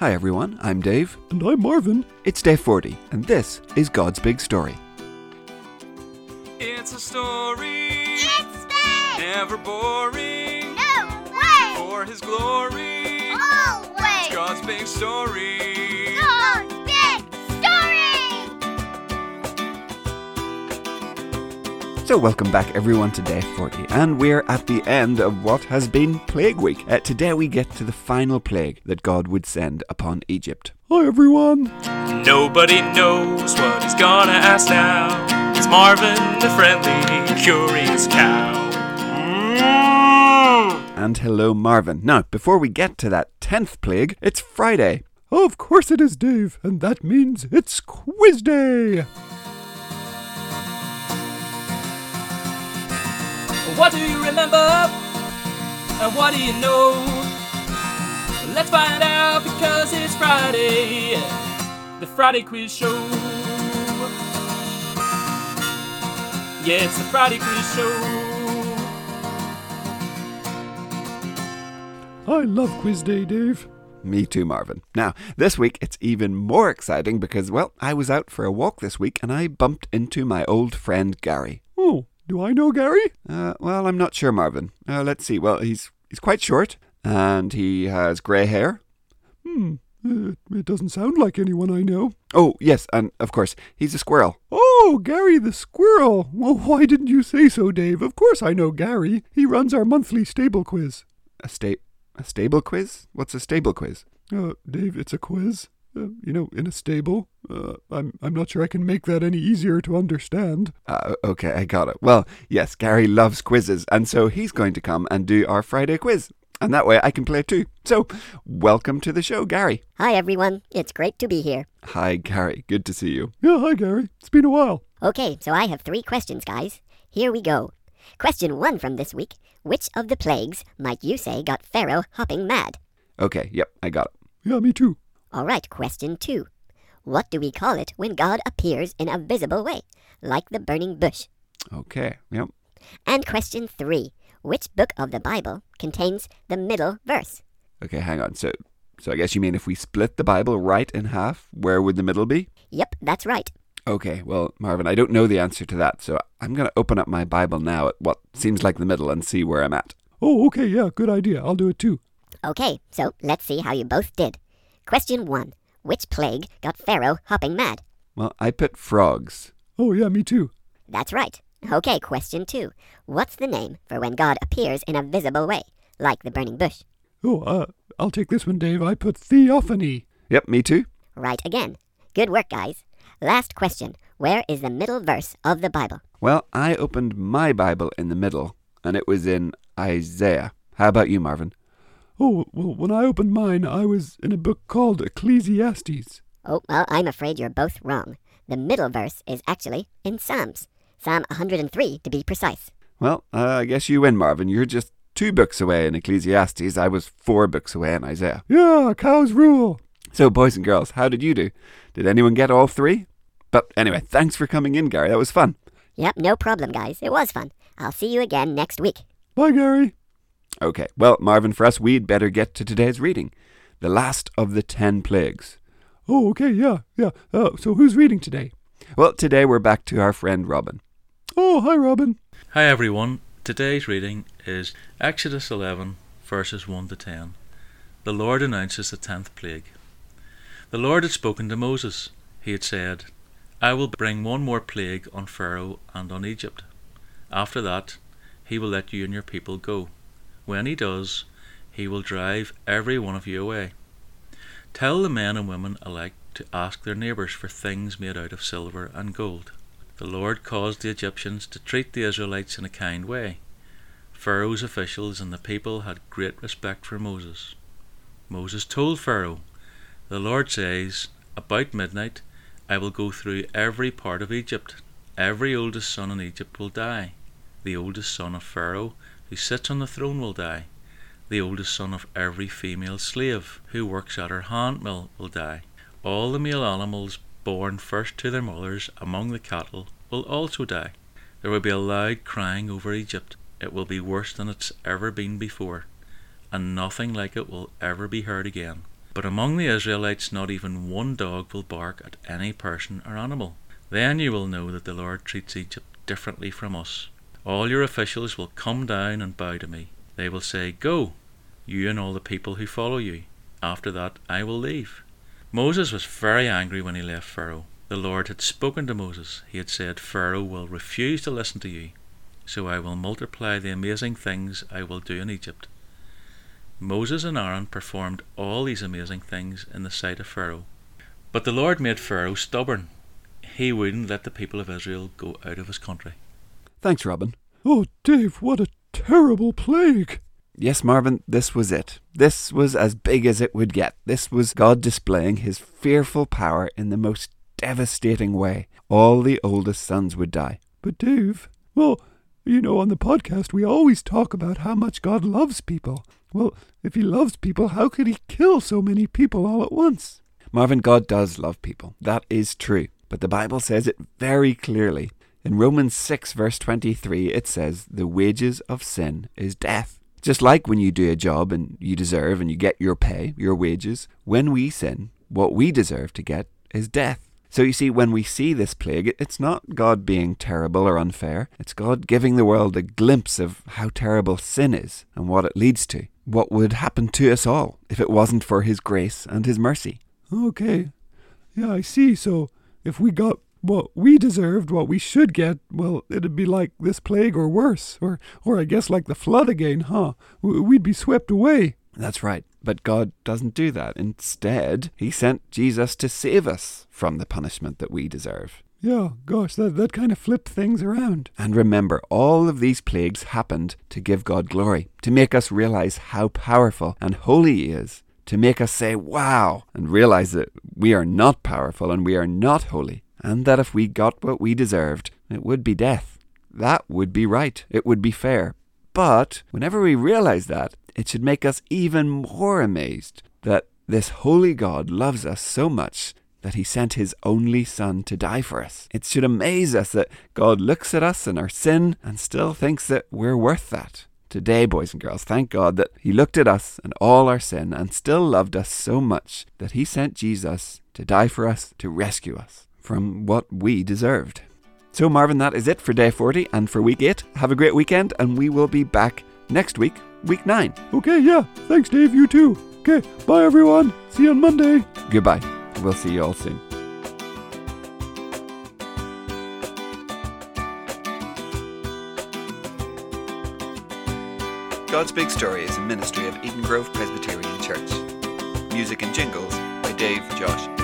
Hi everyone, I'm Dave. And I'm Marvin. It's day 40, and this is God's Big Story. It's a story, It's big! never boring. No way! For His glory, Always! God's big story. So, welcome back everyone to day 40, and we're at the end of what has been Plague Week. Uh, today we get to the final plague that God would send upon Egypt. Hi, everyone. Nobody knows what he's gonna ask now. It's Marvin, the friendly, curious cow. And hello, Marvin. Now, before we get to that 10th plague, it's Friday. Oh, Of course it is, Dave, and that means it's quiz day. What do you remember? And what do you know? Let's find out because it's Friday. The Friday Quiz Show. Yeah, it's the Friday Quiz Show. I love quiz day, Dave. Me too, Marvin. Now, this week it's even more exciting because, well, I was out for a walk this week and I bumped into my old friend Gary. Oh, do I know Gary? Uh, well, I'm not sure, Marvin. Uh, let's see. Well, he's he's quite short and he has grey hair. Hmm, uh, it doesn't sound like anyone I know. Oh, yes, and of course, he's a squirrel. Oh, Gary the squirrel. Well, why didn't you say so, Dave? Of course I know Gary. He runs our monthly stable quiz. A sta- a stable quiz? What's a stable quiz? Uh, Dave, it's a quiz. Uh, you know, in a stable. Uh, I'm I'm not sure I can make that any easier to understand. Uh, okay, I got it. Well, yes, Gary loves quizzes, and so he's going to come and do our Friday quiz. And that way I can play too. So, welcome to the show, Gary. Hi, everyone. It's great to be here. Hi, Gary. Good to see you. Yeah, hi Gary. It's been a while. Okay, so I have three questions, guys. Here we go. Question one from this week Which of the plagues might you say got Pharaoh hopping mad? Okay, yep, I got it. Yeah, me too. All right, question two. What do we call it when God appears in a visible way, like the burning bush? Okay, yep. And question three. Which book of the Bible contains the middle verse? Okay, hang on. So, so I guess you mean if we split the Bible right in half, where would the middle be? Yep, that's right. Okay, well, Marvin, I don't know the answer to that, so I'm going to open up my Bible now at what seems like the middle and see where I'm at. Oh, okay, yeah, good idea. I'll do it too. Okay, so let's see how you both did. Question one. Which plague got Pharaoh hopping mad? Well, I put frogs. Oh, yeah, me too. That's right. Okay, question two. What's the name for when God appears in a visible way, like the burning bush? Oh, uh, I'll take this one, Dave. I put theophany. Yep, me too. Right again. Good work, guys. Last question. Where is the middle verse of the Bible? Well, I opened my Bible in the middle, and it was in Isaiah. How about you, Marvin? Oh, well, when I opened mine, I was in a book called Ecclesiastes. Oh, well, I'm afraid you're both wrong. The middle verse is actually in Psalms. Psalm 103 to be precise. Well, uh, I guess you win, Marvin. You're just two books away in Ecclesiastes. I was four books away in Isaiah. Yeah, cows rule. So, boys and girls, how did you do? Did anyone get all three? But anyway, thanks for coming in, Gary. That was fun. Yep, no problem, guys. It was fun. I'll see you again next week. Bye, Gary. Okay, well, Marvin, for us, we'd better get to today's reading the last of the ten plagues. Oh, okay, yeah, yeah. Uh, so who's reading today? Well, today we're back to our friend Robin. Oh, hi, Robin. Hi everyone. Today's reading is Exodus 11 verses 1 to 10. The Lord announces the 10th plague. The Lord had spoken to Moses. He had said, I will bring one more plague on Pharaoh and on Egypt. After that, he will let you and your people go. When he does, he will drive every one of you away. Tell the men and women alike to ask their neighbours for things made out of silver and gold. The Lord caused the Egyptians to treat the Israelites in a kind way. Pharaoh's officials and the people had great respect for Moses. Moses told Pharaoh, The Lord says, About midnight I will go through every part of Egypt. Every oldest son in Egypt will die. The oldest son of Pharaoh who sits on the throne will die. The oldest son of every female slave who works at her hand mill will die. All the male animals born first to their mothers among the cattle will also die. There will be a loud crying over Egypt. It will be worse than it's ever been before, and nothing like it will ever be heard again. But among the Israelites, not even one dog will bark at any person or animal. Then you will know that the Lord treats Egypt differently from us. All your officials will come down and bow to me. They will say, Go, you and all the people who follow you. After that, I will leave. Moses was very angry when he left Pharaoh. The Lord had spoken to Moses. He had said, Pharaoh will refuse to listen to you, so I will multiply the amazing things I will do in Egypt. Moses and Aaron performed all these amazing things in the sight of Pharaoh. But the Lord made Pharaoh stubborn. He wouldn't let the people of Israel go out of his country. Thanks, Robin. Oh, Dave, what a terrible plague! Yes, Marvin, this was it. This was as big as it would get. This was God displaying his fearful power in the most devastating way. All the oldest sons would die. But Dave, well, you know, on the podcast we always talk about how much God loves people. Well, if he loves people, how could he kill so many people all at once? Marvin, God does love people. That is true. But the Bible says it very clearly. In Romans 6, verse 23, it says, The wages of sin is death. Just like when you do a job and you deserve and you get your pay, your wages, when we sin, what we deserve to get is death. So you see, when we see this plague, it's not God being terrible or unfair. It's God giving the world a glimpse of how terrible sin is and what it leads to. What would happen to us all if it wasn't for His grace and His mercy. Okay. Yeah, I see. So if we got what we deserved, what we should get, well, it'd be like this plague or worse. Or, or I guess like the flood again, huh? We'd be swept away. That's right. But God doesn't do that. Instead, He sent Jesus to save us from the punishment that we deserve. Yeah, gosh, that, that kind of flipped things around. And remember, all of these plagues happened to give God glory, to make us realize how powerful and holy He is, to make us say, wow, and realize that we are not powerful and we are not holy, and that if we got what we deserved, it would be death. That would be right. It would be fair. But whenever we realize that, it should make us even more amazed that this holy God loves us so much that he sent his only Son to die for us. It should amaze us that God looks at us and our sin and still thinks that we're worth that. Today, boys and girls, thank God that he looked at us and all our sin and still loved us so much that he sent Jesus to die for us, to rescue us from what we deserved. So, Marvin, that is it for day 40 and for week 8. Have a great weekend, and we will be back next week, week 9. Okay, yeah. Thanks, Dave. You too. Okay, bye, everyone. See you on Monday. Goodbye. We'll see you all soon. God's Big Story is a ministry of Eden Grove Presbyterian Church. Music and jingles by Dave, Josh, and Josh.